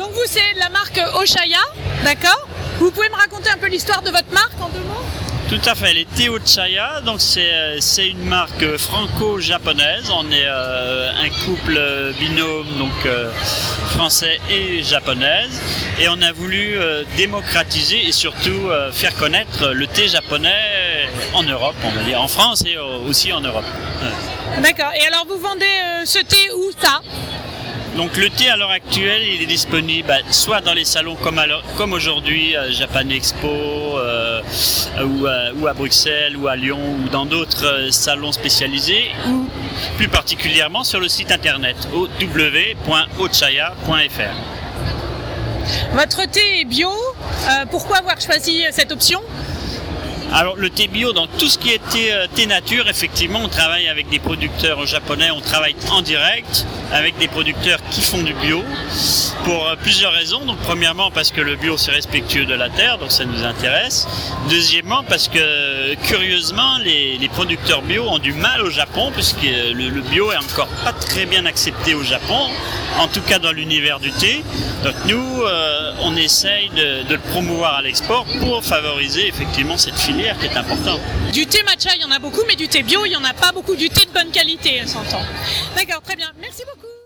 Donc vous, c'est la marque Oshaya, d'accord? Vous pouvez me raconter un peu l'histoire de votre marque en deux mots? Tout à fait, les Théo Chaya, donc c'est euh, c'est une marque franco-japonaise. On est euh, un couple euh, binôme, donc euh, français et japonaise. Et on a voulu euh, démocratiser et surtout faire connaître le thé japonais en Europe, on va dire, en France et aussi en Europe. Ouais. D'accord. Et alors vous vendez ce thé où ça? Donc le thé à l'heure actuelle, il est disponible bah, soit dans les salons comme, aujourd'hui, Japan Expo, euh, ou, à- ou à Bruxelles, ou à Lyon, ou dans d'autres euh, salons spécialisés, ou plus particulièrement sur le site internet www.ochaya.fr. Votre thé est bio. Euh, pourquoi avoir choisi cette option? Alors le thé bio, dans tout ce qui est thé, euh, thé nature, effectivement, on travaille avec des producteurs japonais, on travaille en direct avec des producteurs qui font du bio pour euh, plusieurs raisons. Donc premièrement parce que le bio c'est respectueux de la terre, donc ça nous intéresse. Deuxièmement parce que curieusement les, les producteurs bio ont du mal au Japon puisque le, le bio est encore pas très bien accepté au Japon, en tout cas dans l'univers du thé. Donc nous, euh, on essaye de, de le promouvoir à l'export pour favoriser effectivement cette filière qui est importante. Du thé matcha, il y en a beaucoup, mais du thé bio, il n'y en a pas beaucoup. Du thé de bonne qualité, on s'entend. D'accord, très bien. Merci beaucoup.